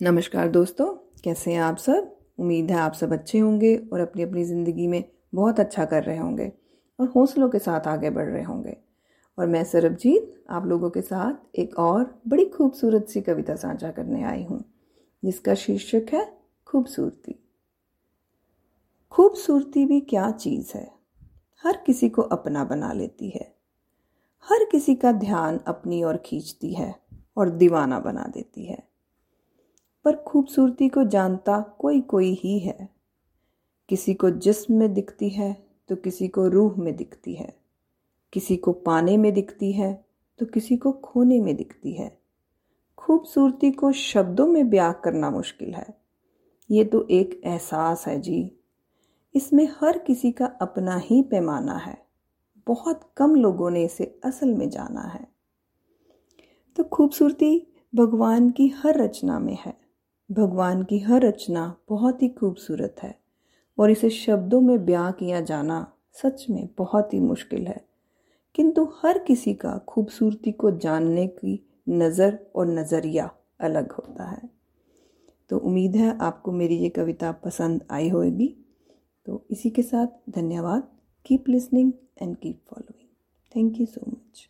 नमस्कार दोस्तों, कैसे हैं आप सब? उम्मीद है आप सब अच्छे होंगे और अपनी अपनी ज़िंदगी में बहुत अच्छा कर रहे होंगे और हौसलों के साथ आगे बढ़ रहे होंगे। और मैं सरबजीत, आप लोगों के साथ एक और बड़ी खूबसूरत सी कविता साझा करने आई हूँ, जिसका शीर्षक है खूबसूरती। खूबसूरती भी क्या चीज़ है? हर किसी को अपना बना लेती है। हर किसी का ध्यान अपनी ओर खींचती है और दीवाना बना देती है। पर खूबसूरती को जानता कोई कोई ही है। किसी को जिस्म में दिखती है तो किसी को रूह में दिखती है। किसी को पाने में दिखती है तो किसी को खोने में दिखती है। खूबसूरती को शब्दों में ब्याह करना मुश्किल है। ये तो एक एहसास है जी। इसमें हर किसी का अपना ही पैमाना है। बहुत कम लोगों ने इसे असल में जाना है। तो खूबसूरती भगवान की हर रचना में है। भगवान की हर रचना बहुत ही खूबसूरत है और इसे शब्दों में ब्याह किया जाना सच में बहुत ही मुश्किल है। किंतु हर किसी का खूबसूरती को जानने की नज़र और नज़रिया अलग होता है। तो उम्मीद है आपको मेरी ये कविता पसंद आई होगी। तो इसी के साथ धन्यवाद। Keep listening and keep following thank you so much